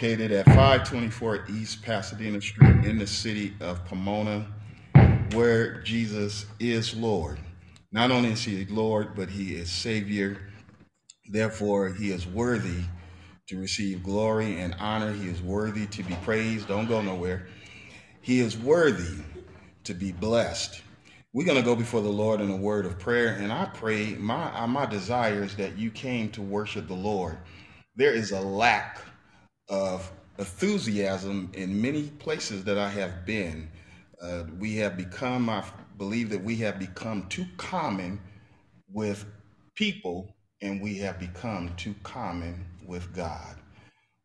located at 524 East Pasadena Street in the city of Pomona, where Jesus is Lord. Not only is he Lord, but he is Savior. Therefore, he is worthy to receive glory and honor. He is worthy to be praised. Don't go nowhere. He is worthy to be blessed. We're going to go before the Lord in a word of prayer, and I pray my my desire is that you came to worship the Lord. There is a lack of enthusiasm in many places that I have been. Uh, we have become, I believe that we have become too common with people and we have become too common with God.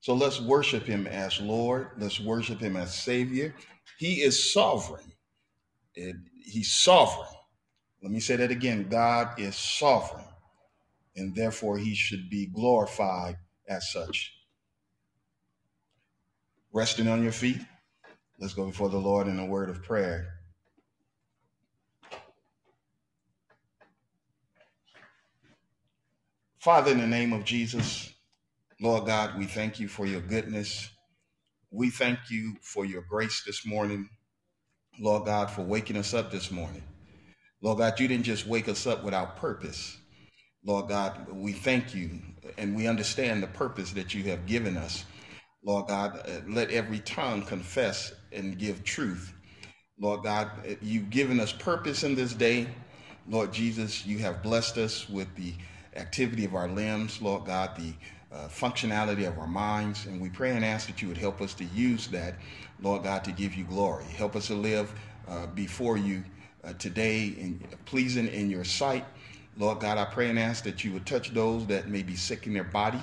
So let's worship him as Lord. Let's worship him as Savior. He is sovereign. It, he's sovereign. Let me say that again God is sovereign, and therefore he should be glorified as such. Resting on your feet, let's go before the Lord in a word of prayer. Father, in the name of Jesus, Lord God, we thank you for your goodness. We thank you for your grace this morning. Lord God, for waking us up this morning. Lord God, you didn't just wake us up without purpose. Lord God, we thank you and we understand the purpose that you have given us. Lord God, uh, let every tongue confess and give truth. Lord God, uh, you've given us purpose in this day. Lord Jesus, you have blessed us with the activity of our limbs, Lord God, the uh, functionality of our minds. And we pray and ask that you would help us to use that, Lord God, to give you glory. Help us to live uh, before you uh, today in pleasing in your sight. Lord God, I pray and ask that you would touch those that may be sick in their body.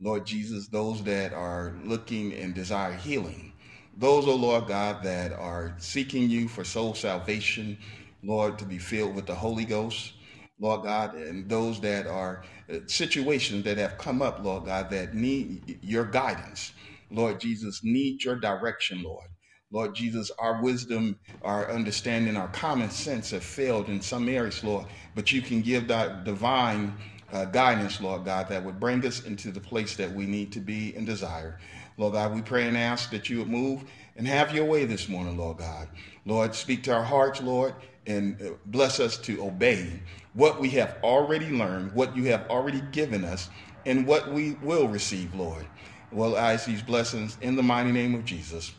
Lord Jesus, those that are looking and desire healing. Those, oh Lord God, that are seeking you for soul salvation, Lord, to be filled with the Holy Ghost. Lord God, and those that are uh, situations that have come up, Lord God, that need your guidance. Lord Jesus, need your direction, Lord. Lord Jesus, our wisdom, our understanding, our common sense have failed in some areas, Lord, but you can give that divine uh, guidance, Lord God, that would bring us into the place that we need to be and desire. Lord God, we pray and ask that you would move and have your way this morning, Lord God. Lord, speak to our hearts, Lord, and uh, bless us to obey what we have already learned, what you have already given us, and what we will receive, Lord. Well, I ask these blessings in the mighty name of Jesus.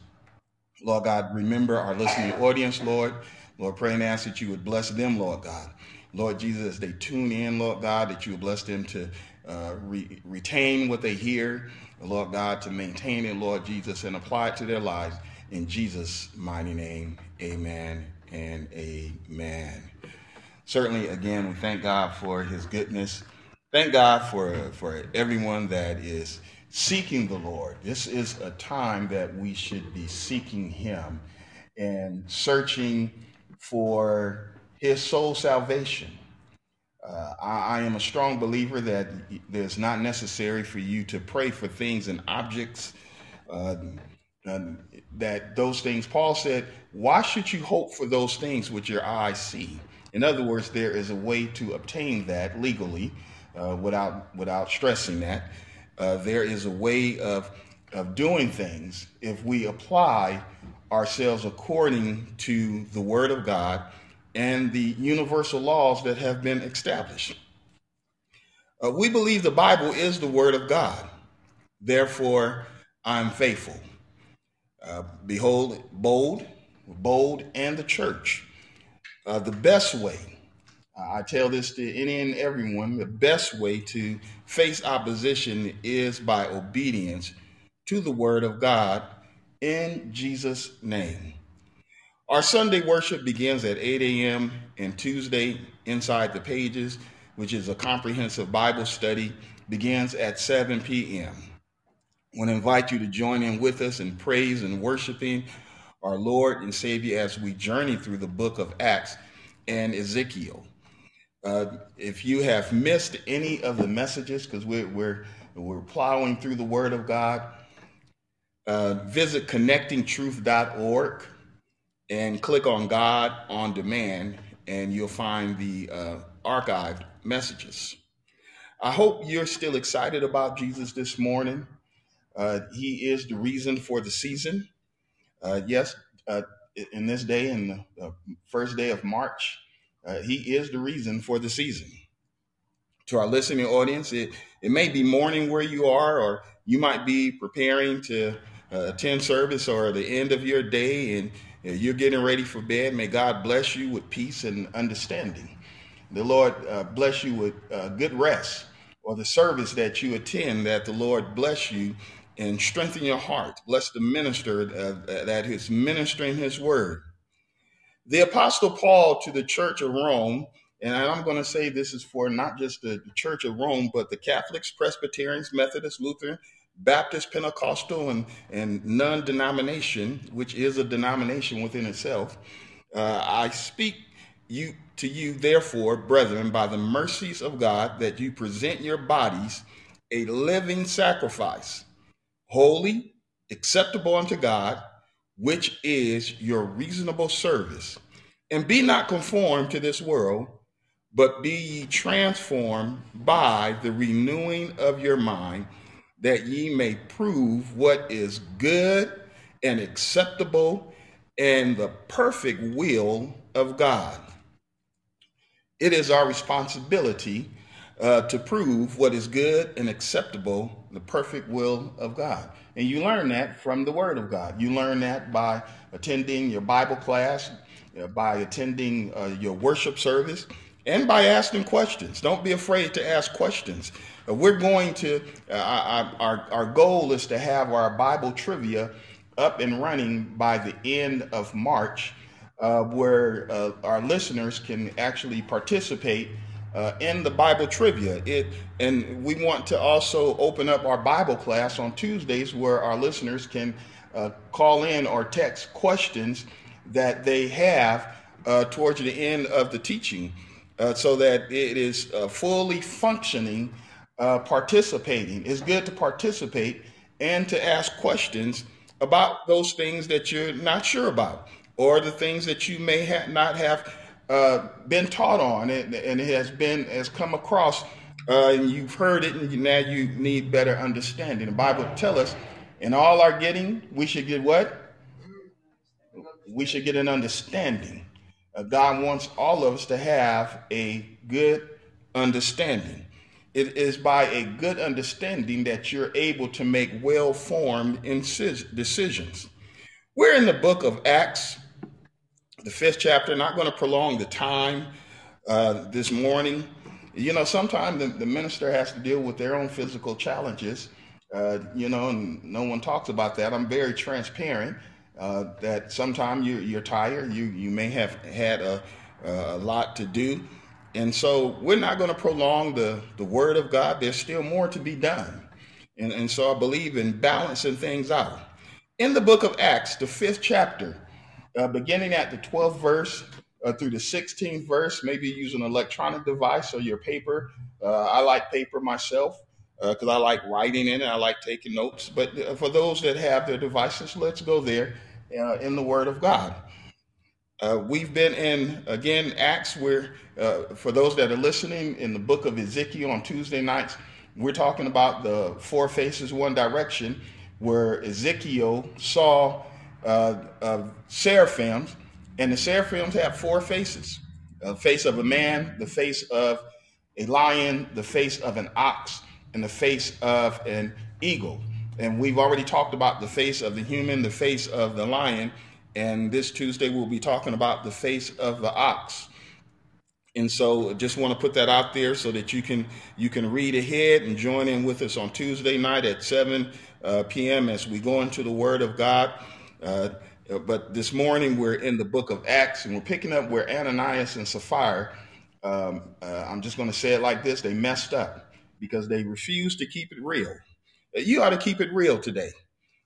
Lord God, remember our listening audience, Lord. Lord, pray and ask that you would bless them, Lord God. Lord Jesus, they tune in, Lord God, that you bless them to uh, re- retain what they hear, Lord God, to maintain it, Lord Jesus, and apply it to their lives. In Jesus' mighty name, amen and amen. Certainly, again, we thank God for his goodness. Thank God for, for everyone that is seeking the Lord. This is a time that we should be seeking him and searching for his soul salvation. Uh, I, I, am a strong believer that there's not necessary for you to pray for things and objects. Uh, that those things, Paul said, why should you hope for those things which your eyes see? In other words, there is a way to obtain that legally uh, without without stressing that. Uh, there is a way of of doing things if we apply ourselves according to the Word of God and the universal laws that have been established. Uh, we believe the Bible is the Word of God. Therefore, I'm faithful. Uh, behold, bold, bold, and the church. Uh, the best way, I tell this to any and everyone, the best way to face opposition is by obedience to the word of God in Jesus' name. Our Sunday worship begins at 8 a.m. and Tuesday inside the pages, which is a comprehensive Bible study, begins at 7 p.m. I want to invite you to join in with us in praise and worshiping our Lord and Savior as we journey through the book of Acts and Ezekiel. Uh, if you have missed any of the messages, because we're, we're, we're plowing through the Word of God, uh, visit connectingtruth.org and click on God on Demand, and you'll find the uh, archived messages. I hope you're still excited about Jesus this morning. Uh, he is the reason for the season. Uh, yes, uh, in this day, in the first day of March, uh, he is the reason for the season. To our listening audience, it, it may be morning where you are, or you might be preparing to uh, attend service or the end of your day and you're getting ready for bed. May God bless you with peace and understanding. The Lord uh, bless you with uh, good rest or the service that you attend, that the Lord bless you and strengthen your heart. Bless the minister uh, that is ministering his word. The Apostle Paul to the church of Rome, and I'm going to say this is for not just the church of Rome, but the Catholics, Presbyterians, Methodists, Lutheran, Baptist, Pentecostal, and, and non denomination, which is a denomination within itself. Uh, I speak you to you, therefore, brethren, by the mercies of God, that you present your bodies a living sacrifice, holy, acceptable unto God, which is your reasonable service. And be not conformed to this world, but be ye transformed by the renewing of your mind, that ye may prove what is good and acceptable and the perfect will of God. It is our responsibility uh, to prove what is good and acceptable, the perfect will of God. And you learn that from the Word of God. You learn that by attending your Bible class, uh, by attending uh, your worship service, and by asking questions. Don't be afraid to ask questions. We're going to, uh, our, our goal is to have our Bible trivia up and running by the end of March, uh, where uh, our listeners can actually participate uh, in the Bible trivia. It and we want to also open up our Bible class on Tuesdays where our listeners can uh, call in or text questions that they have uh, towards the end of the teaching, uh, so that it is fully functioning, uh, participating. It's good to participate and to ask questions about those things that you're not sure about or the things that you may ha- not have uh, been taught on and, and it has been has come across uh, and you've heard it and now you need better understanding. The bible tell us in all our getting we should get what? We should get an understanding. Uh, god wants all of us to have a good understanding it is by a good understanding that you're able to make well-formed decisions we're in the book of acts the fifth chapter. Not going to prolong the time uh, this morning. You know, sometimes the, the, minister has to deal with their own physical challenges. Uh, you know, and no one talks about that. I'm very transparent uh, that sometimes you're, you're, tired. You you may have had a, a lot to do, and so we're not going to prolong the the word of God. There's still more to be done, and and so I believe in balancing things out. In the book of Acts, the fifth chapter, uh, beginning at the 12th verse uh, through the 16th verse. Maybe use an electronic device or your paper. Uh, I like paper myself because uh, I like writing in it. I like taking notes. But uh, for those that have their devices, let's go there uh, in the Word of God. we've been in again Acts. Where for those that are listening in the book of Ezekiel on Tuesday nights, we're talking about the four faces, one direction, where Ezekiel saw uh, of seraphims, and the seraphims have four faces the face of a man, the face of a lion, the face of an ox, and the face of an eagle. And we've already talked about the face of the human, the face of the lion, and this Tuesday we'll be talking about the face of the ox. And so just want to put that out there so that you can you can read ahead and join in with us on Tuesday night at 7 uh, p.m. as we go into the Word of God. Uh, but this morning we're in the book of Acts and we're picking up where Ananias and Sapphira, um, uh, I'm just going to say it like this, they messed up because they refused to keep it real. Uh, you ought to keep it real today.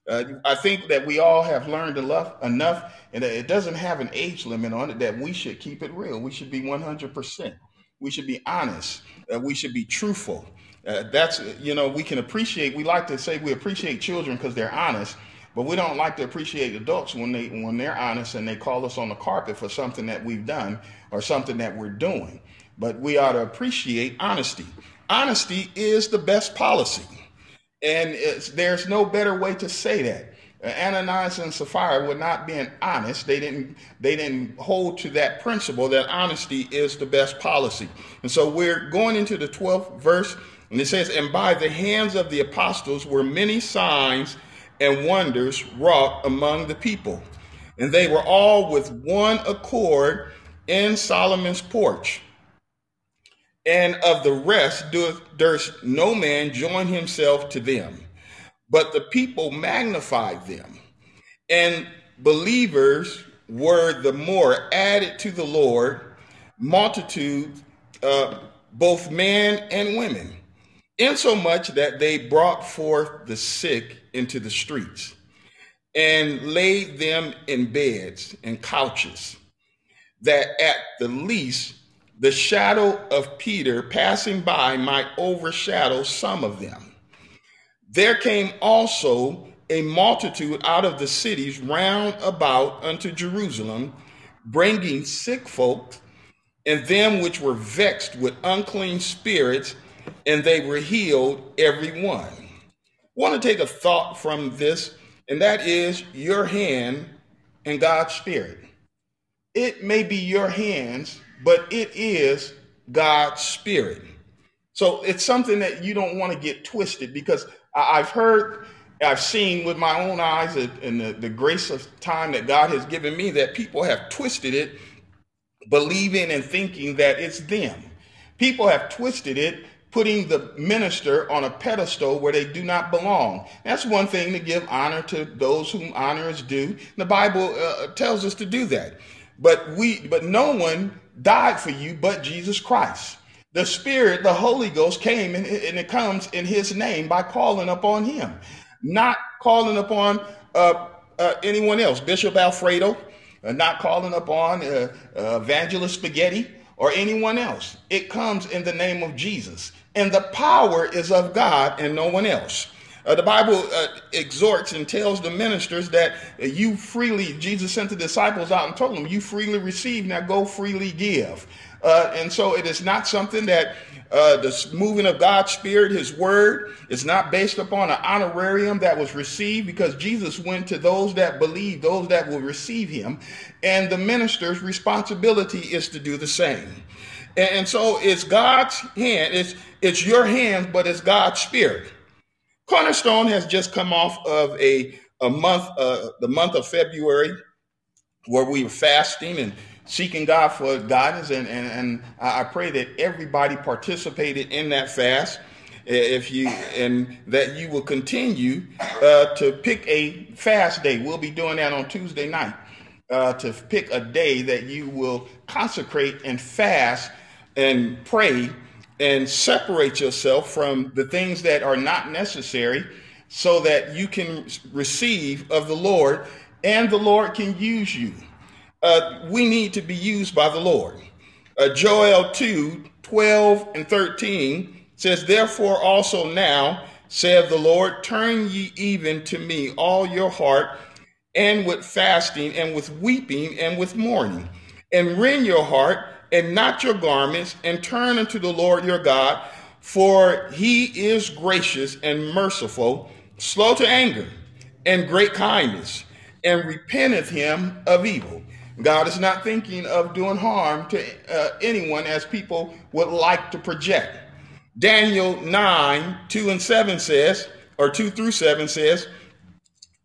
Uh, I think that we all have learned enough, enough, and it doesn't have an age limit on it that we should keep it real. We should be 100%. We should be honest. Uh, we should be truthful. Uh, that's, you know, we can appreciate, we like to say we appreciate children because they're honest, but we don't like to appreciate adults when they when they're honest and they call us on the carpet for something that we've done or something that we're doing. But we ought to appreciate honesty. Honesty is the best policy, and there's no better way to say that. Ananias and Sapphira were not being honest. They didn't they didn't hold to that principle that honesty is the best policy. And so we're going into the 12th verse, and it says, And by the hands of the apostles were many signs and wonders wrought among the people. And they were all with one accord in Solomon's porch. And of the rest doeth durst no man join himself to them, but the people magnified them. And believers were the more added to the Lord, multitude, uh, both men and women, insomuch that they brought forth the sick into the streets and laid them in beds and couches, that at the least the shadow of Peter passing by might overshadow some of them. There came also a multitude out of the cities round about unto Jerusalem, bringing sick folk and them which were vexed with unclean spirits, and they were healed every one. Want to take a thought from this, and that is your hand and God's Spirit. It may be your hands, but it is God's Spirit. So it's something that you don't want to get twisted because I've heard I've seen with my own eyes and the, the grace of time that God has given me that people have twisted it, believing and thinking that it's them. People have twisted it, putting the minister on a pedestal where they do not belong. That's one thing to give honor to those whom honor is due. The Bible uh, tells us to do that. But we, but no one died for you but Jesus Christ. The Spirit, the Holy Ghost came and, it comes in His name by calling upon Him not calling upon uh, uh, anyone else, Bishop Alfredo, uh, not calling upon uh, uh, Evangelist Spaghetti or anyone else. It comes in the name of Jesus. And the power is of God and no one else. Uh, the Bible uh, exhorts and tells the ministers that uh, you freely, Jesus sent the disciples out and told them, you freely receive, now go freely give. and so it is not something that uh, the moving of God's Spirit, His Word, is not based upon an honorarium that was received because Jesus went to those that believe, those that will receive Him. And the minister's responsibility is to do the same. And, and so it's God's hand, it's, it's your hands, but it's God's Spirit. Cornerstone has just come off of a, a month, uh, the month of February, where we were fasting and seeking God for guidance. And, and, and I pray that everybody participated in that fast. If you and that you will continue uh, to pick a fast day. We'll be doing that on Tuesday night. Uh, to pick a day that you will consecrate and fast and pray and separate yourself from the things that are not necessary so that you can receive of the Lord and the Lord can use you uh, we need to be used by the Lord. Uh, Joel 2 12 and 13 says, Therefore also now, saith the Lord, turn ye even to me all your heart, and with fasting, and with weeping, and with mourning, and rend your heart, and not your garments, and turn unto the Lord your God, for he is gracious and merciful, slow to anger, and great kindness, and repenteth him of evil. God is not thinking of doing harm to uh, anyone as people would like to project. Daniel 9, 2 and 7 says, or 2 through 7 says,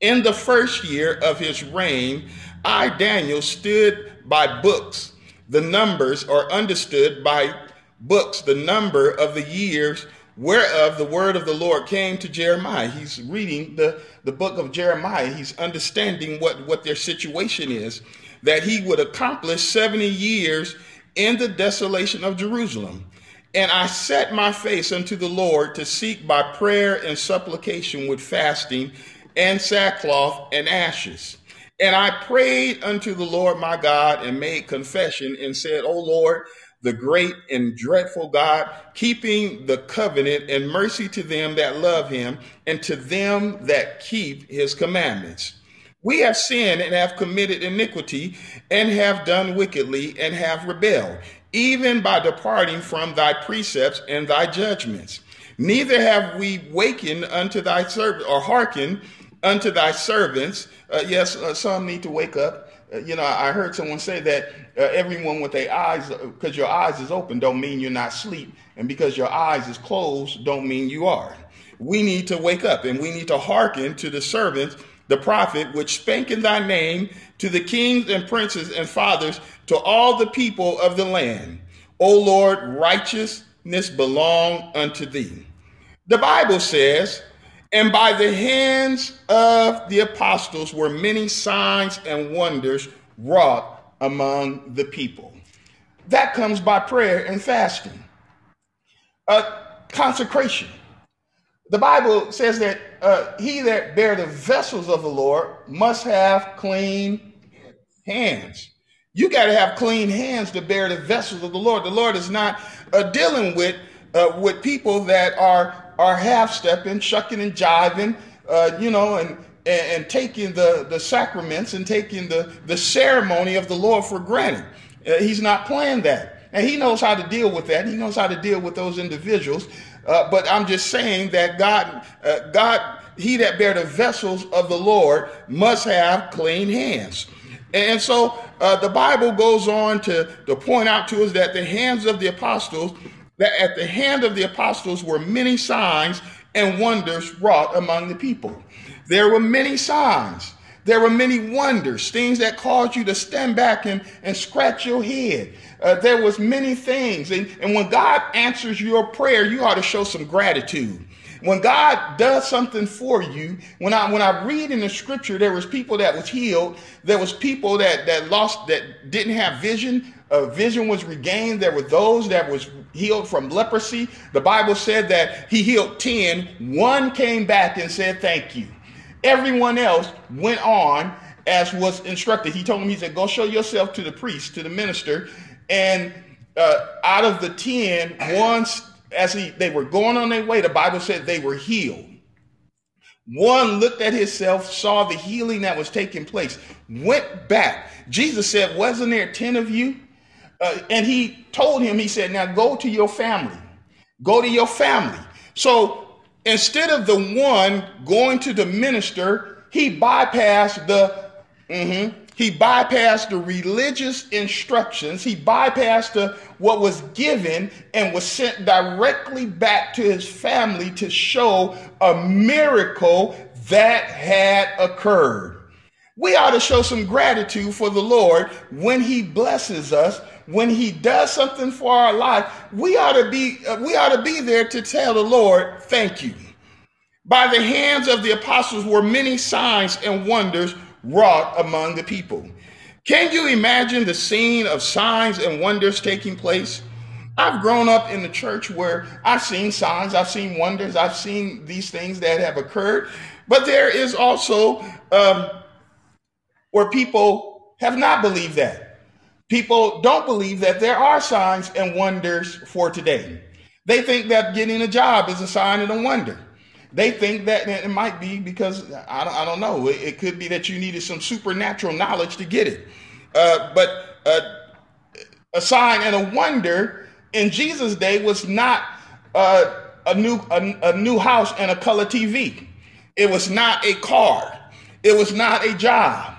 In the first year of his reign, I, Daniel, stood by books. The numbers are understood by books, the number of the years whereof the word of the Lord came to Jeremiah. He's reading the, the book of Jeremiah. He's understanding what, what their situation is that he would accomplish 70 years in the desolation of Jerusalem. And I set my face unto the Lord to seek by prayer and supplication with fasting and sackcloth and ashes. And I prayed unto the Lord my God and made confession and said, O Lord, the great and dreadful God, keeping the covenant and mercy to them that love him and to them that keep his commandments. We have sinned and have committed iniquity and have done wickedly and have rebelled, even by departing from thy precepts and thy judgments. Neither have we wakened unto thy servant or hearkened unto thy servants. Uh, yes, uh, some need to wake up. Uh, you know, I heard someone say that everyone with their eyes, because your eyes is open, don't mean you're not asleep, and because your eyes is closed, don't mean you are. We need to wake up, and we need to hearken to the servants the prophet, which spake in thy name to the kings and princes and fathers, to all the people of the land. O Lord, righteousness belong unto thee. The Bible says, And by the hands of the apostles were many signs and wonders wrought among the people. That comes by prayer and fasting. Uh, consecration. The Bible says that uh, he that bear the vessels of the Lord must have clean hands. You got to have clean hands to bear the vessels of the Lord. The Lord is not uh, dealing with uh, with people that are are half stepping, shucking and jiving, uh, you know, and, and, and taking the the sacraments and taking the the ceremony of the Lord for granted. Uh, he's not playing that, and he knows how to deal with that. He knows how to deal with those individuals. Uh, but I'm just saying that God, uh, God, he that bear the vessels of the Lord must have clean hands. And so uh, the Bible goes on to, to point out to us that the hands of the apostles, that at the hand of the apostles were many signs and wonders wrought among the people. There were many signs. There were many wonders, things that caused you to stand back and, and scratch your head. Uh, there was many things. And, and when God answers your prayer, you ought to show some gratitude. When God does something for you, when I when I read in the scripture, there was people that was healed. There was people that that lost that didn't have vision. Uh, vision was regained. There were those that was healed from leprosy. The Bible said that he healed 10. One came back and said, thank you. Everyone else went on as was instructed. He told him, he said, go show yourself to the priest, to the minister. And uh, out of the 10, once as he, they were going on their way, the Bible said they were healed. One looked at himself, saw the healing that was taking place, went back. Jesus said, Wasn't there 10 of you? Uh, and he told him, He said, Now go to your family. Go to your family. So instead of the one going to the minister, he bypassed the, mm-hmm, he bypassed the religious instructions. He bypassed the, what was given and was sent directly back to his family to show a miracle that had occurred. We ought to show some gratitude for the Lord when he blesses us, when he does something for our life. We ought to be uh, we ought to be there to tell the Lord, "Thank you." By the hands of the apostles were many signs and wonders wrought among the people. Can you imagine the scene of signs and wonders taking place? I've grown up in the church where I've seen signs, I've seen wonders, I've seen these things that have occurred, but there is also um, where people have not believed that. People don't believe that there are signs and wonders for today. They think that getting a job is a sign and a wonder. They think that it might be because I don't, I don't know. It, it, could be that you needed some supernatural knowledge to get it. Uh, but uh, a sign and a wonder in Jesus' day was not uh, a new a, a new house and a color TV. It was not a car. It was not a job,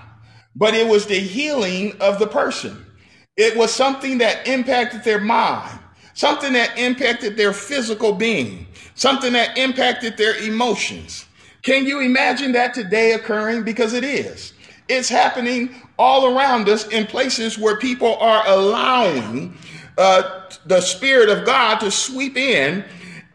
but it was the healing of the person. It was something that impacted their mind, something that impacted their physical being something that impacted their emotions. Can you imagine that today occurring? Because it is. It's happening all around us in places where people are allowing uh, the Spirit of God to sweep in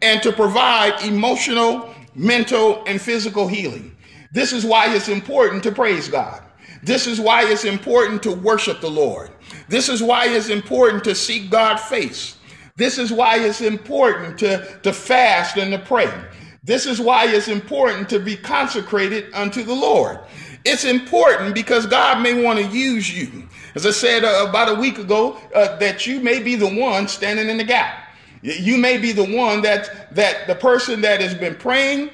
and to provide emotional, mental, and physical healing. This is why it's important to praise God. This is why it's important to worship the Lord. This is why it's important to seek God's face. This is why it's important to, to fast and to pray. This is why it's important to be consecrated unto the Lord. It's important because God may want to use you. As I said uh, about a week ago, uh, that you may be the one standing in the gap. You may be the one that that the person that has been praying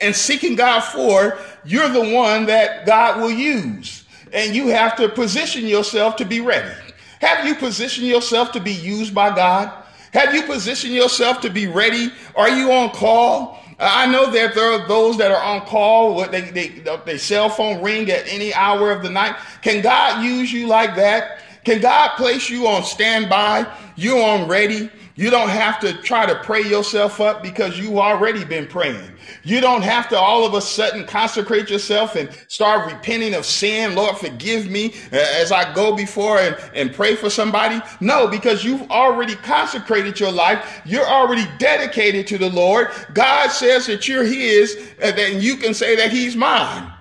and seeking God for, you're the one that God will use. And you have to position yourself to be ready. Have you positioned yourself to be used by God? Have you positioned yourself to be ready? Are you on call? I know that there are those that are on call. They, they, their cell phone ring at any hour of the night. Can God use you like that? Can God place you on standby? You're on ready. You don't have to try to pray yourself up because you've already been praying. You don't have to all of a sudden consecrate yourself and start repenting of sin. Lord, forgive me uh, as I go before and, and pray for somebody. No, because you've already consecrated your life. You're already dedicated to the Lord. God says that you're his and then you can say that he's mine.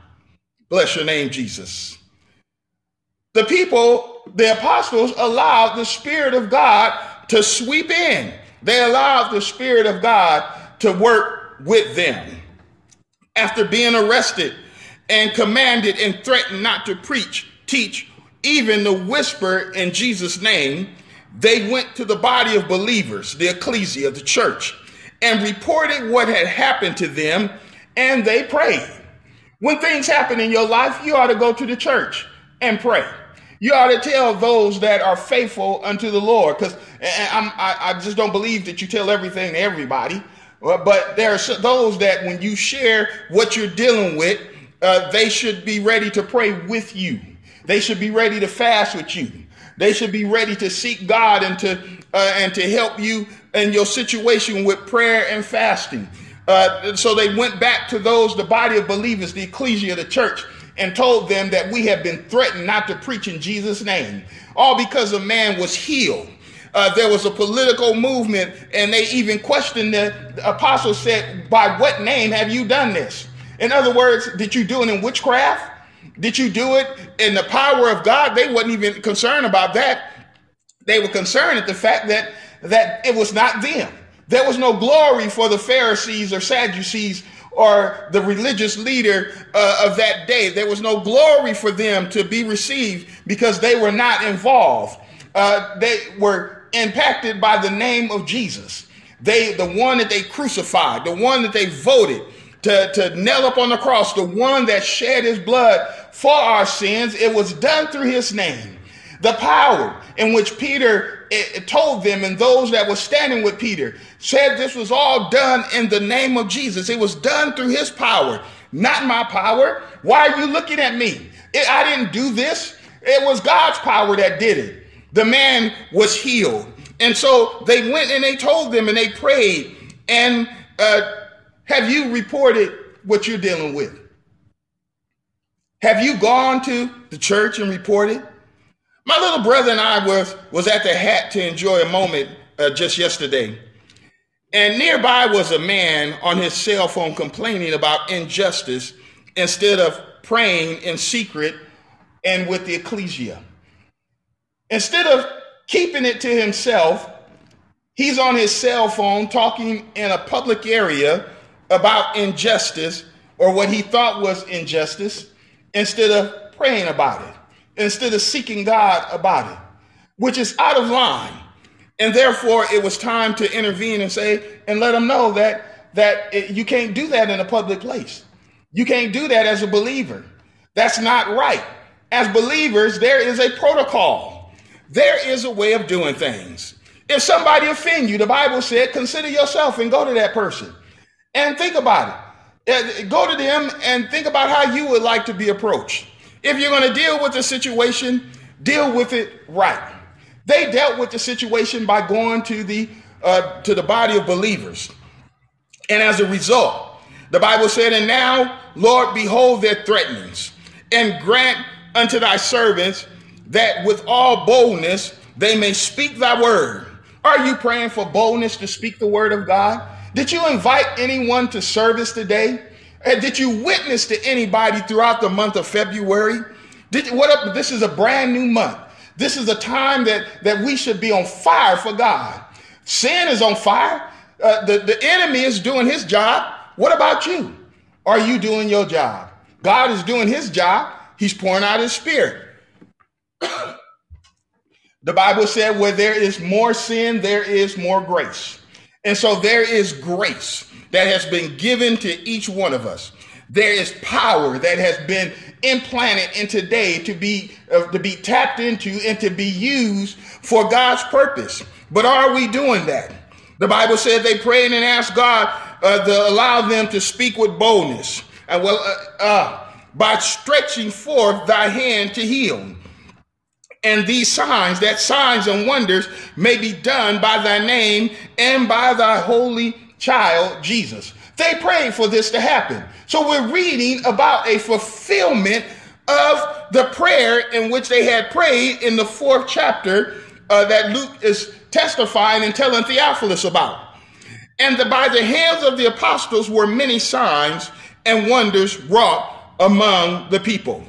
Bless your name, Jesus. The people, the apostles allowed the Spirit of God to sweep in. They allowed the Spirit of God to work with them. After being arrested and commanded and threatened not to preach, teach, even the whisper in Jesus' name, they went to the body of believers, the ecclesia, the church, and reported what had happened to them, and they prayed. When things happen in your life, you ought to go to the church and pray. You ought to tell those that are faithful unto the Lord, because I, I just don't believe that you tell everything to everybody. Uh, but there are those that when you share what you're dealing with, uh, they should be ready to pray with you. They should be ready to fast with you. They should be ready to seek God and to uh, and to help you in your situation with prayer and fasting. Uh, so they went back to those, the body of believers, the ecclesia, the church, and told them that we have been threatened not to preach in Jesus' name, all because a man was healed. Uh, there was a political movement, and they even questioned the, the apostles said, By what name have you done this? In other words, did you do it in witchcraft? Did you do it in the power of God? They wasn't even concerned about that. They were concerned at the fact that that it was not them. There was no glory for the Pharisees or Sadducees or the religious leader uh, of that day. There was no glory for them to be received because they were not involved. Uh, they were impacted by the name of Jesus. They, the one that they crucified, the one that they voted to, to nail up on the cross, the one that shed his blood for our sins. It was done through his name. The power in which Peter it, it told them and those that were standing with Peter said this was all done in the name of Jesus. It was done through his power, not my power. Why are you looking at me? It, I didn't do this. It was God's power that did it. The man was healed. And so they went and they told them and they prayed. And uh, have you reported what you're dealing with? Have you gone to the church and reported? My little brother and I was, was at the hat to enjoy a moment uh, just yesterday. And nearby was a man on his cell phone complaining about injustice instead of praying in secret and with the ecclesia. Instead of keeping it to himself, he's on his cell phone talking in a public area about injustice or what he thought was injustice instead of praying about it instead of seeking God about it, which is out of line. And therefore, it was time to intervene and say, and let them know that, that it, you can't do that in a public place. You can't do that as a believer. That's not right. As believers, there is a protocol. There is a way of doing things. If somebody offend you, the Bible said, consider yourself and go to that person and think about it. Uh, go to them and think about how you would like to be approached. If you're going to deal with the situation, deal with it right. They dealt with the situation by going to the uh, to the body of believers, and as a result, the Bible said, "And now, Lord, behold their threatenings, and grant unto thy servants that with all boldness they may speak thy word." Are you praying for boldness to speak the word of God? Did you invite anyone to service today? Did you witness to anybody throughout the month of February? Did, what up? This is a brand new month. This is a time that, that we should be on fire for God. Sin is on fire. Uh, the, the enemy is doing his job. What about you? Are you doing your job? God is doing his job. He's pouring out his spirit. the Bible said, where there is more sin, there is more grace. And so there is grace that has been given to each one of us. There is power that has been implanted in today to be uh, to be tapped into and to be used for God's purpose. But are we doing that? The Bible said they prayed and asked God uh, to allow them to speak with boldness, and well, uh, uh, by stretching forth thy hand to heal. and these signs, that signs and wonders may be done by thy name and by thy holy child, Jesus. They prayed for this to happen. So we're reading about a fulfillment of the prayer in which they had prayed in the fourth chapter uh, that Luke is testifying and telling Theophilus about. And the, by the hands of the apostles were many signs and wonders wrought among the people,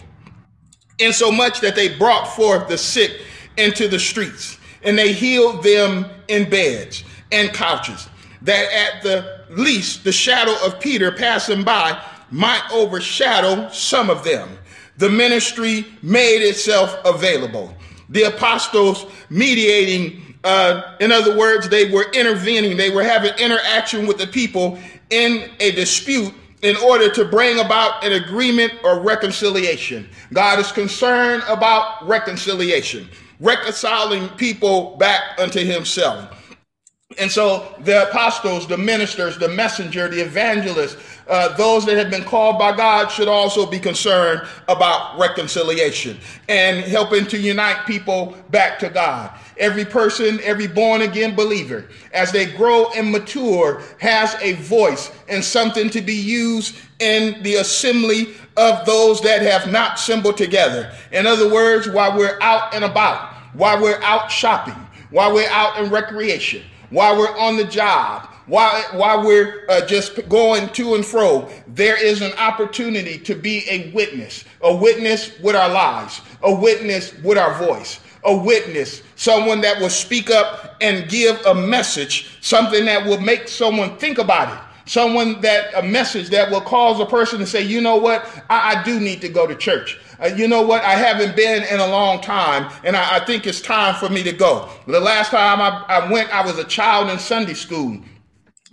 insomuch that they brought forth the sick into the streets, and they healed them in beds and couches, that at the least the shadow of Peter passing by might overshadow some of them. The ministry made itself available. The apostles mediating uh, in other words, they were intervening, they were having interaction with the people in a dispute in order to bring about an agreement or reconciliation. God is concerned about reconciliation, reconciling people back unto himself. And so the apostles, the ministers, the messenger, the evangelists, uh, those that have been called by God should also be concerned about reconciliation and helping to unite people back to God. Every person, every born again believer, as they grow and mature, has a voice and something to be used in the assembly of those that have not assembled together. In other words, while we're out and about, while we're out shopping, while we're out in recreation, while we're on the job, while, while we're uh, just going to and fro, there is an opportunity to be a witness, a witness with our lives, a witness with our voice, a witness, someone that will speak up and give a message, something that will make someone think about it. Someone that a message that will cause a person to say, you know what, I, I do need to go to church. Uh, you know what? I haven't been in a long time, and I, I, think it's time for me to go. The last time I, I went, I was a child in Sunday school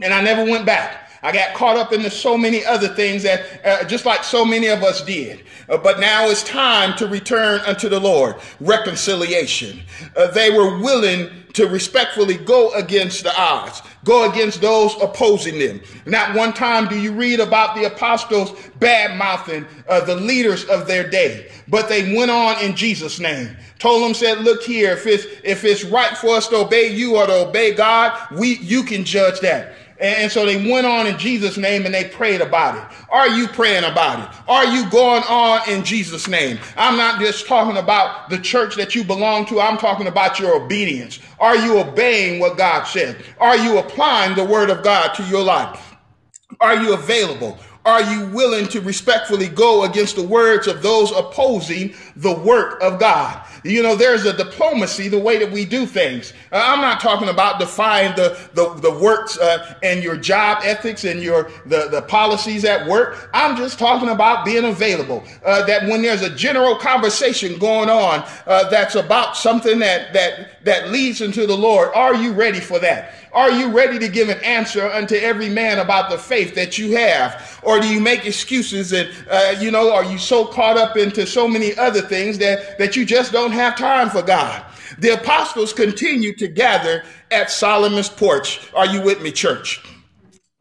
and I never went back. I got caught up into so many other things that, uh, just like so many of us did. Uh, but now it's time to return unto the Lord. Reconciliation. Uh, they were willing to respectfully go against the odds, go against those opposing them. Not one time do you read about the apostles bad mouthing uh, the leaders of their day, but they went on in Jesus' name. Told them, said, look here, if it's, if it's right for us to obey you or to obey God, we, you can judge that. And so they went on in Jesus' name and they prayed about it. Are you praying about it? Are you going on in Jesus' name? I'm not just talking about the church that you belong to. I'm talking about your obedience. Are you obeying what God said? Are you applying the word of God to your life? Are you available? Are you willing to respectfully go against the words of those opposing the work of God? You know, there's a diplomacy, the way that we do things. Uh, I'm not talking about defying the, the, the works uh, and your job ethics and your the, the policies at work. I'm just talking about being available. Uh, that when there's a general conversation going on uh, that's about something that, that, that leads into the Lord, are you ready for that? Are you ready to give an answer unto every man about the faith that you have? Or do you make excuses and, uh, you know, are you so caught up into so many other things that, that you just don't have time for God? The apostles continued to gather at Solomon's porch. Are you with me, church?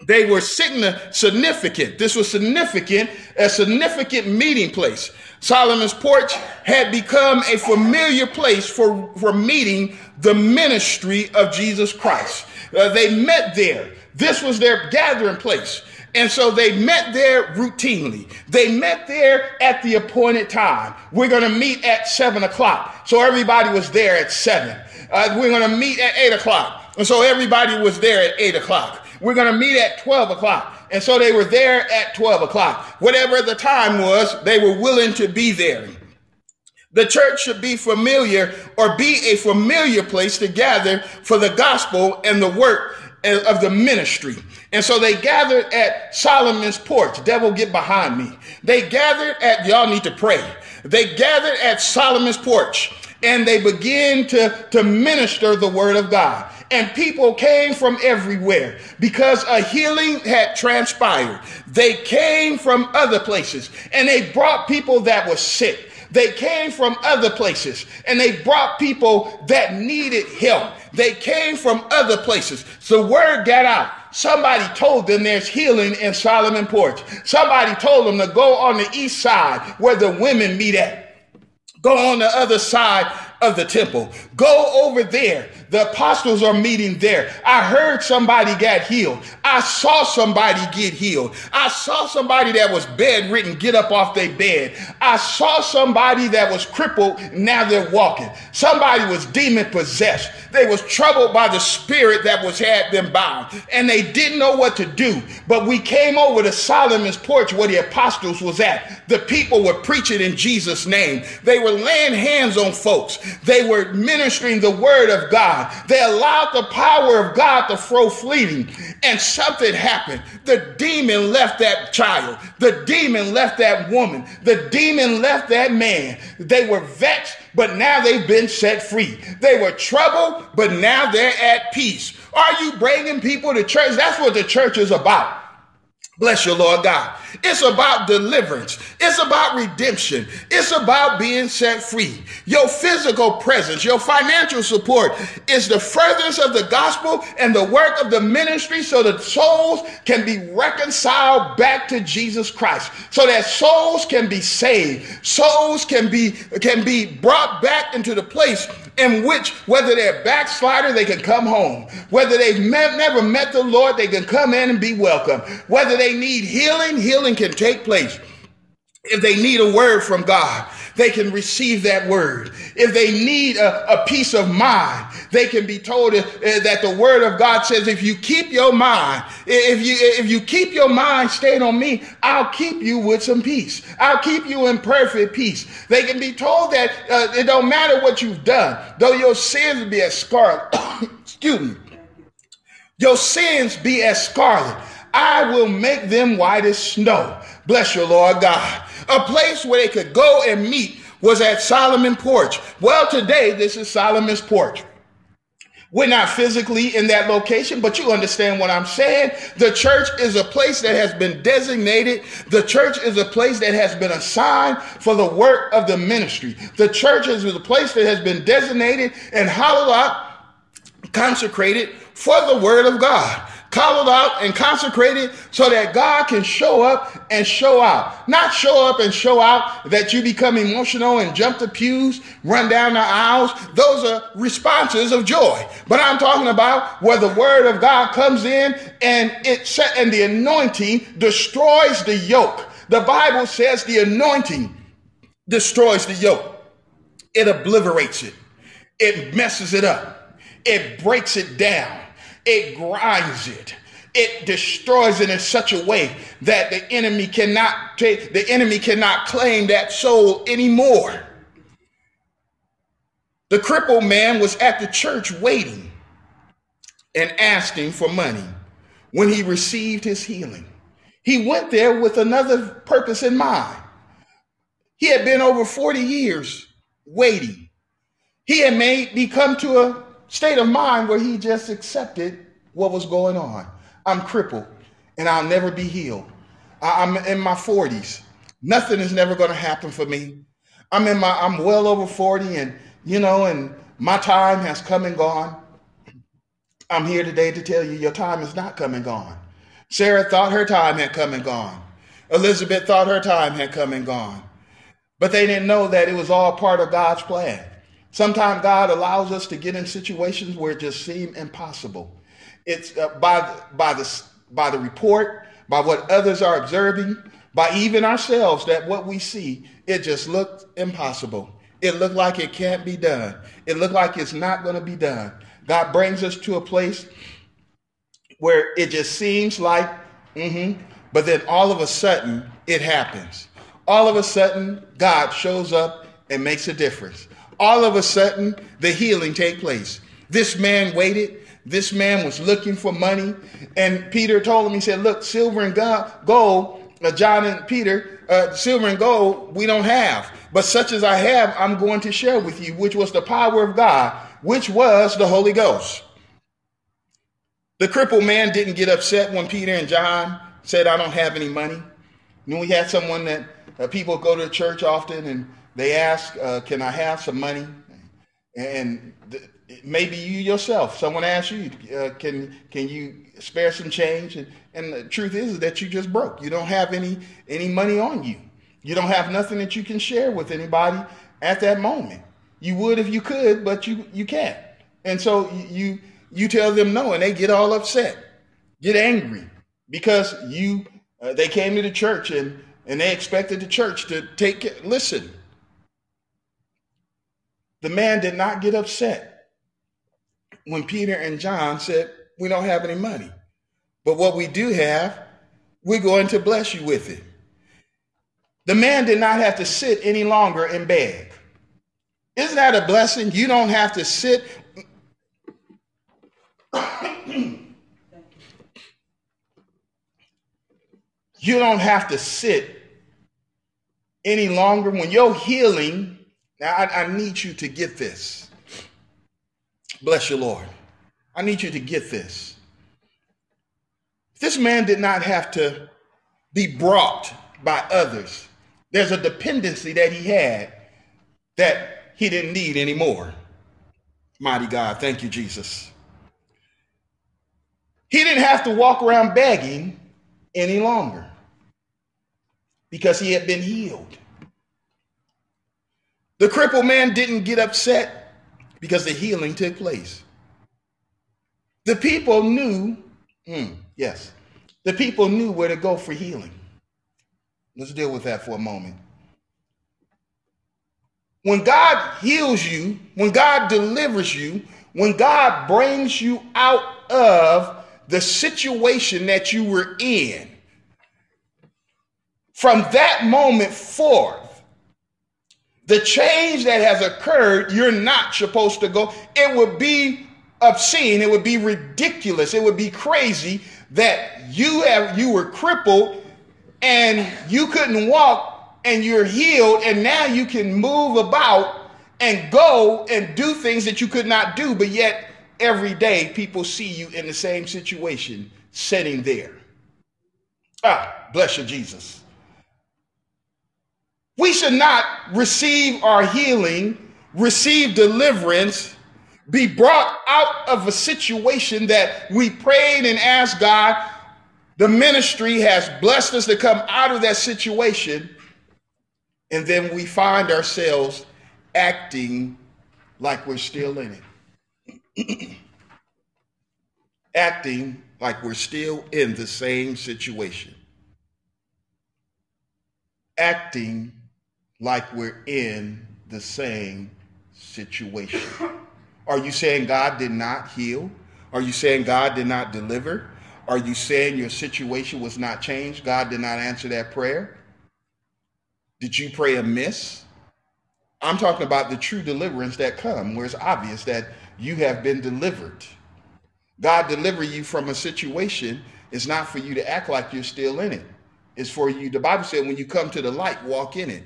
They were significant. This was significant, a significant meeting place. Solomon's porch had become a familiar place for, for meeting the ministry of Jesus Christ. Uh, they met there. This was their gathering place. And so they met there routinely. They met there at the appointed time. We're going to meet at seven o'clock. So everybody was there at seven. Uh, we're going to meet at eight o'clock. And so everybody was there at eight o'clock. We're going to meet at 12 o'clock. And so they were there at 12 o'clock. Whatever the time was, they were willing to be there. The church should be familiar or be a familiar place to gather for the gospel and the work of the ministry. And so they gathered at Solomon's porch. Devil, get behind me. They gathered at, y'all need to pray. They gathered at Solomon's porch and they began to, to minister the word of God. And people came from everywhere because a healing had transpired. They came from other places and they brought people that were sick. They came from other places and they brought people that needed help. They came from other places. So word got out. Somebody told them there's healing in Solomon Porch. Somebody told them to go on the east side where the women meet at. Go on the other side of the temple. Go over there. The apostles are meeting there. I heard somebody got healed. I saw somebody get healed. I saw somebody that was bedridden get up off their bed. I saw somebody that was crippled. Now they're walking. Somebody was demon possessed. They was troubled by the spirit that was had them bound and they didn't know what to do. But we came over to Solomon's porch where the apostles was at. The people were preaching in Jesus name. They were laying hands on folks. They were ministering the word of God. They allowed the power of God to flow fleeting and something happened. The demon left that child. The demon left that woman. The demon left that man. They were vexed but now they've been set free. They were troubled, but now they're at peace. Are you bringing people to church? That's what the church is about. Bless you, Lord God. It's about deliverance. It's about redemption. It's about being set free. Your physical presence, your financial support is the furtherance of the gospel and the work of the ministry so that souls can be reconciled back to Jesus Christ. So that souls can be saved. Souls can be, can be brought back into the place in which whether they're backslider, they can come home. Whether they've met, never met the Lord, they can come in and be welcome. Whether they need healing, healing can take place. If they need a word from God, they can receive that word. If they need a, a peace of mind, they can be told uh, that the word of God says, if you keep your mind, if you, if you keep your mind stayed on me, I'll keep you with some peace. I'll keep you in perfect peace. They can be told that uh, it don't matter what you've done, though your sins be as scarlet, excuse me, your sins be as scarlet. I will make them white as snow. Bless your Lord God. A place where they could go and meet was at Solomon Porch. Well, today this is Solomon's Porch. We're not physically in that location, but you understand what I'm saying. The church is a place that has been designated. The church is a place that has been assigned for the work of the ministry. The church is a place that has been designated and hollowed out, consecrated for the word of God called out and consecrated so that God can show up and show out. Not show up and show out that you become emotional and jump the pews, run down the aisles. Those are responses of joy. But I'm talking about where the word of God comes in and it set and the anointing destroys the yoke. The Bible says the anointing destroys the yoke. It obliterates it. It messes it up. It breaks it down it grinds it. It destroys it in such a way that the enemy cannot take, the enemy cannot claim that soul anymore. The crippled man was at the church waiting and asking for money when he received his healing. He went there with another purpose in mind. He had been over 40 years waiting. He had made me come to a state of mind where he just accepted what was going on. I'm crippled and I'll never be healed. I'm in my 40s. Nothing is never going to happen for me. I'm in my I'm well over 40 and you know and my time has come and gone. I'm here today to tell you your time is not come and gone. Sarah thought her time had come and gone. Elizabeth thought her time had come and gone. But they didn't know that it was all part of God's plan. Sometimes God allows us to get in situations where it just seems impossible. It's uh, by, by, the, by the report, by what others are observing, by even ourselves, that what we see, it just looked impossible. It looked like it can't be done. It looked like it's not going to be done. God brings us to a place where it just seems like, mm-hmm, but then all of a sudden it happens. All of a sudden, God shows up and makes a difference all of a sudden the healing take place. This man waited. This man was looking for money. And Peter told him, he said, look, silver and gold, uh, John and Peter, uh, silver and gold we don't have. But such as I have, I'm going to share with you, which was the power of God, which was the Holy Ghost. The crippled man didn't get upset when Peter and John said, I don't have any money. And we had someone that uh, people go to church often and they ask, uh, Can I have some money? And th- maybe you yourself, someone asks you, uh, can, can you spare some change? And, and the truth is, is that you just broke. You don't have any, any money on you. You don't have nothing that you can share with anybody at that moment. you would if you could, but you you can't. And so you you tell them no, and they get all upset, get angry because you uh, they came to the church and and they expected the church to take it. Listen, the man did not get upset when Peter and John said, "We don't have any money, but what we do have, we're going to bless you with it." The man did not have to sit any longer and beg. Isn't that a blessing? You don't have to sit. you don't have to sit any longer when you're healing. Now, I, I need you to get this. Bless you, Lord. I need you to get this. This man did not have to be brought by others. There's a dependency that he had that he didn't need anymore. Mighty God, thank you, Jesus. He didn't have to walk around begging any longer because he had been healed. The crippled man didn't get upset because the healing took place. The people knew, mm, yes, the people knew where to go for healing. Let's deal with that for a moment. When God heals you, when God delivers you, when God brings you out of the situation that you were in, from that moment forth, the change that has occurred, you're not supposed to go. It would be obscene, it would be ridiculous, it would be crazy that you have you were crippled and you couldn't walk and you're healed, and now you can move about and go and do things that you could not do, but yet every day people see you in the same situation sitting there. Ah, bless you, Jesus. We should not receive our healing, receive deliverance, be brought out of a situation that we prayed and asked God. The ministry has blessed us to come out of that situation and then we find ourselves acting like we're still in it. acting like we're still in the same situation. Acting like we're in the same situation. Are you saying God did not heal? Are you saying God did not deliver? Are you saying your situation was not changed? God did not answer that prayer? Did you pray amiss? I'm talking about the true deliverance that come, where it's obvious that you have been delivered. God deliver you from a situation is not for you to act like you're still in it. It's for you. The Bible said, when you come to the light, walk in it.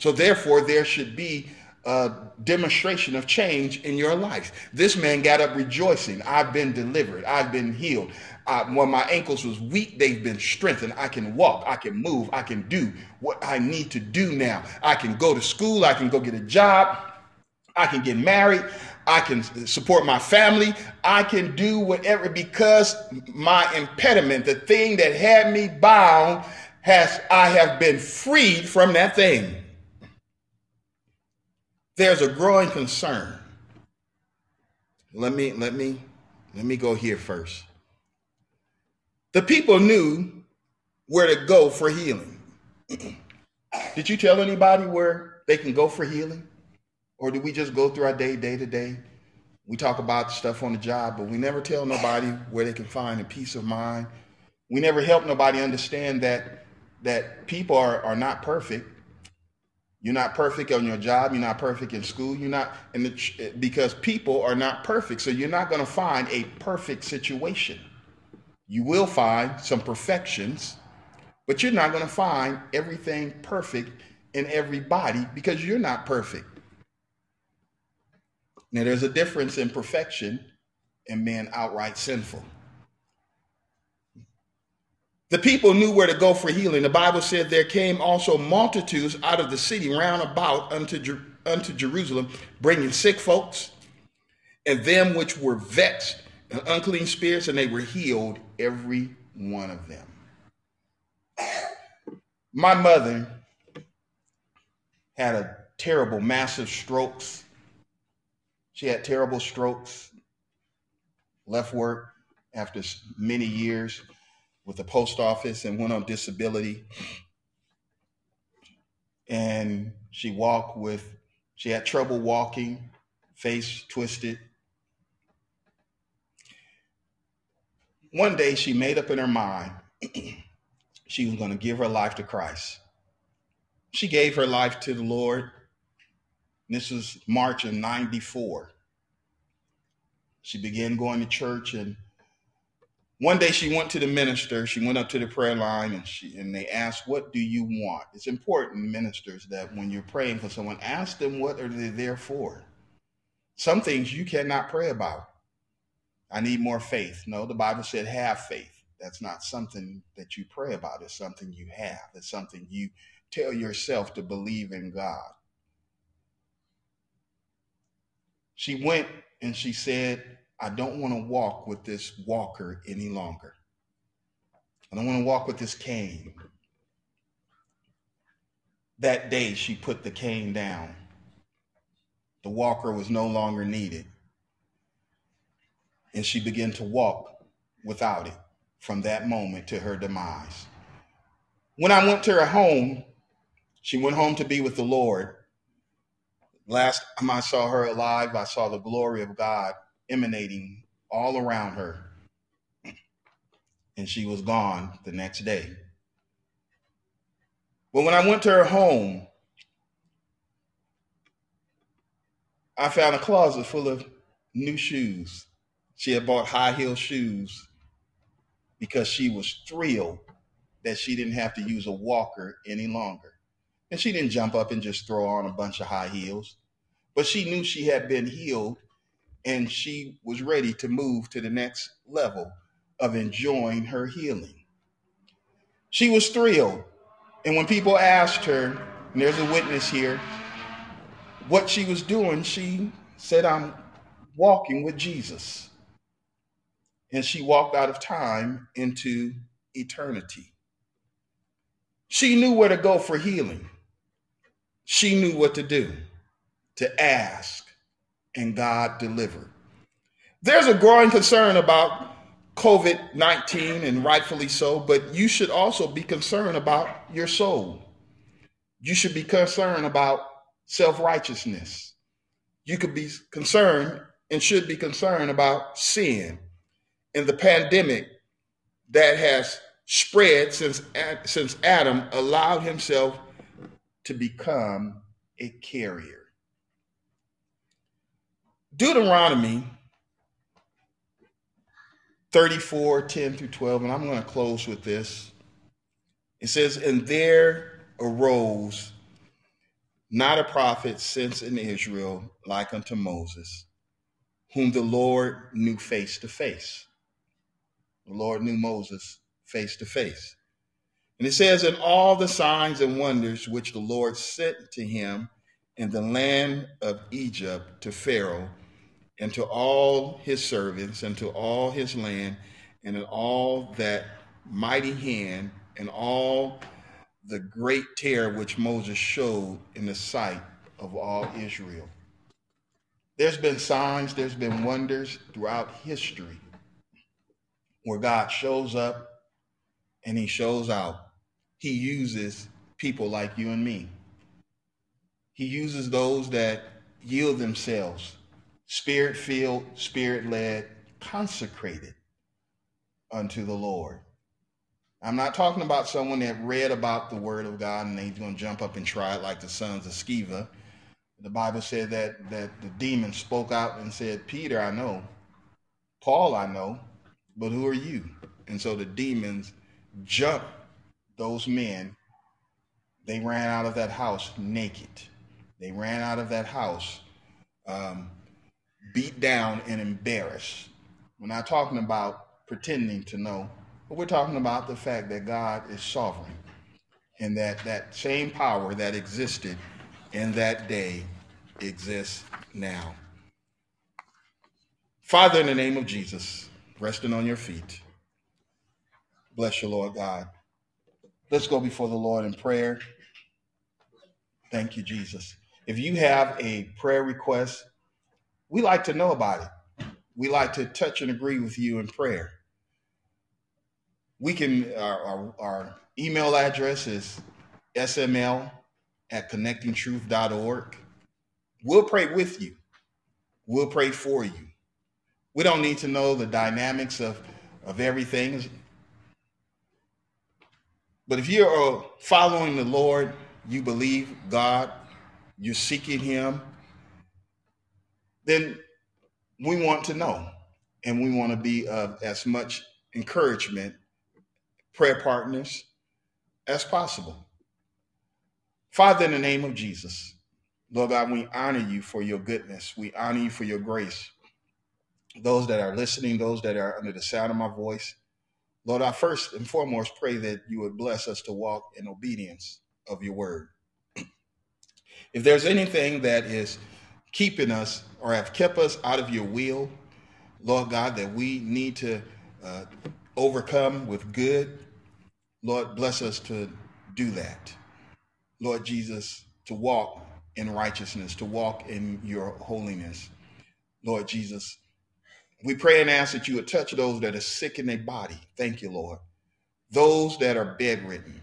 So therefore, there should be a demonstration of change in your life. This man got up rejoicing. I've been delivered. I've been healed. I, when my ankles was weak, they've been strengthened. I can walk, I can move, I can do what I need to do now. I can go to school, I can go get a job, I can get married, I can support my family, I can do whatever because my impediment, the thing that had me bound, has I have been freed from that thing. There's a growing concern. Let me let me let me go here first. The people knew where to go for healing. Did you tell anybody where they can go for healing? Or do we just go through our day, day to day? We talk about stuff on the job, but we never tell nobody where they can find a peace of mind. We never help nobody understand that that people are, are not perfect. You're not perfect on your job. You're not perfect in school. You're not, in the, because people are not perfect. So you're not going to find a perfect situation. You will find some perfections, but you're not going to find everything perfect in everybody because you're not perfect. Now, there's a difference in perfection and being outright sinful. The people knew where to go for healing. The Bible said there came also multitudes out of the city round about unto, unto Jerusalem, bringing sick folks and them which were vexed and unclean spirits, and they were healed, every one of them. My mother had a terrible, massive strokes She had terrible strokes, left work after many years with the post office and went on disability. And she walked with, she had trouble walking, face twisted. One day she made up in her mind she was going to give her life to Christ. She gave her life to the Lord. This was March of 94. She began going to church and one day she went to the minister, she went up to the prayer line and she and they asked, What do you want? It's important, ministers, that when you're praying for someone, ask them what are they there for. Some things you cannot pray about. I need more faith. No, the Bible said have faith. That's not something that you pray about, it's something you have. It's something you tell yourself to believe in God. She went and she said, I don't want to walk with this walker any longer. I don't want to walk with this cane. That day, she put the cane down. The walker was no longer needed. And she began to walk without it from that moment to her demise. When I went to her home, she went home to be with the Lord. Last time I saw her alive, I saw the glory of God emanating all around her. And she was gone the next day. But when I went to her home, I found a closet full of new shoes. She had bought high heel shoes because she was thrilled that she didn't have to use a walker any longer. And she didn't jump up and just throw on a bunch of high heels, but she knew she had been healed and she was ready to move to the next level of enjoying her healing. She was thrilled. And when people asked her, and there's a witness here, what she was doing, she said, I'm walking with Jesus. And she walked out of time into eternity. She knew where to go for healing. She knew what to do, to ask, and God delivered. There's a growing concern about COVID 19, and rightfully so, but you should also be concerned about your soul. You should be concerned about self righteousness. You could be concerned and should be concerned about sin and the pandemic that has spread since, since Adam allowed himself to become a carrier. Deuteronomy 34, 10 through 12, and I'm going to close with this. It says, And there arose not a prophet since in Israel like unto Moses, whom the Lord knew face to face. The Lord knew Moses face to face. And it says, And all the signs and wonders which the Lord sent to him in the land of Egypt to Pharaoh and to all his servants and to all his land and in all that mighty hand and all the great terror which Moses showed in the sight of all Israel. There's been signs, there's been wonders throughout history where God shows up and he shows out. He uses people like you and me. He uses those that yield themselves spirit filled, spirit led, consecrated unto the Lord. I'm not talking about someone that read about the word of God and they're going to jump up and try it like the sons of Sceva. The Bible said that that the demon spoke out and said, "Peter, I know. Paul, I know, but who are you?" And so the demons jumped those men. They ran out of that house naked. They ran out of that house um, beat down and embarrassed. We're not talking about pretending to know, but we're talking about the fact that God is sovereign and that that same power that existed in that day exists now. Father, in the name of Jesus, resting on your feet, bless your Lord God. Let's go before the Lord in prayer. Thank you, Jesus. If you have a prayer request, we like to know about it. We like to touch and agree with you in prayer. We can, our, our, our email address is sml at connectingtruth.org. We'll pray with you. We'll pray for you. We don't need to know the dynamics of, of everything. But if you're following the Lord, you believe God, you're seeking Him, then we want to know and we want to be of as much encouragement, prayer partners as possible. Father, in the name of Jesus, Lord God, we honor you for your goodness. We honor you for your grace. Those that are listening, those that are under the sound of my voice, Lord, I first and foremost pray that you would bless us to walk in obedience of your word. If there's anything that is keeping us or have kept us out of your will, Lord God, that we need to uh, overcome with good, Lord, bless us to do that. Lord Jesus, to walk in righteousness, to walk in your holiness. Lord Jesus, we pray and ask that you would touch those that are sick in their body. Thank you, Lord. Those that are bedridden.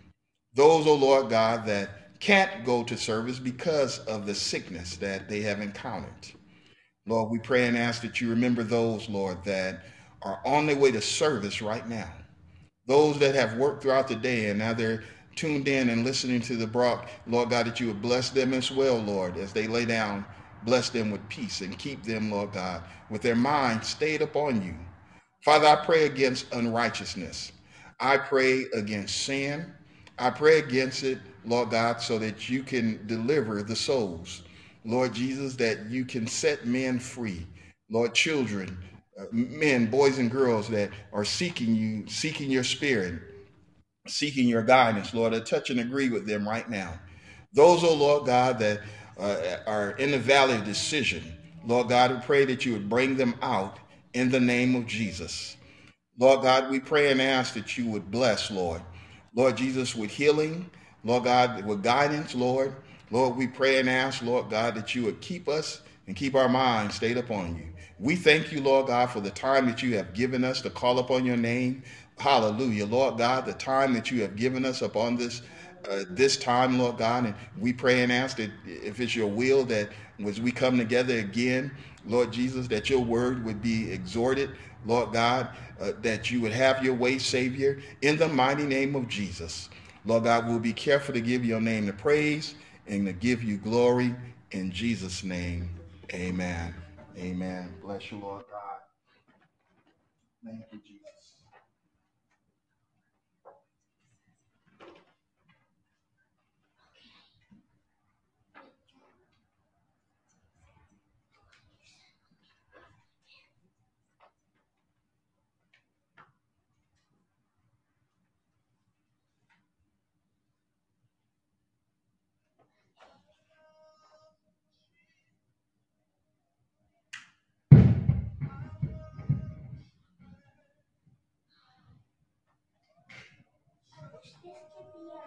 Those, oh Lord God, that can't go to service because of the sickness that they have encountered. Lord, we pray and ask that you remember those, Lord, that are on their way to service right now. Those that have worked throughout the day and now they're tuned in and listening to the Brock, Lord God, that you would bless them as well, Lord, as they lay down. Bless them with peace and keep them, Lord God, with their mind stayed upon you. Father, I pray against unrighteousness. I pray against sin. I pray against it, Lord God, so that you can deliver the souls. Lord Jesus, that you can set men free. Lord, children, uh, men, boys, and girls that are seeking you, seeking your spirit seeking your guidance, Lord. I touch and agree with them right now. Those, oh Lord God, that uh, are in the valley of decision, Lord God, we pray that you would bring them out in the name of Jesus. Lord God, we pray and ask that you would bless, Lord. Lord Jesus, with healing, Lord God, with guidance, Lord. Lord, we pray and ask, Lord God, that you would keep us and keep our minds stayed upon you. We thank you, Lord God, for the time that you have given us to call upon your name. Hallelujah. Lord God, the time that you have given us upon this uh, this time, Lord God, and we pray and ask that if it's your will that as we come together again, Lord Jesus, that your word would be exhorted, Lord God, uh, that you would have your way, Savior, in the mighty name of Jesus. Lord God, we'll be careful to give your name the praise and to give you glory in Jesus' name. Amen. Amen. Bless you, Lord God. Thank you, Jesus. happy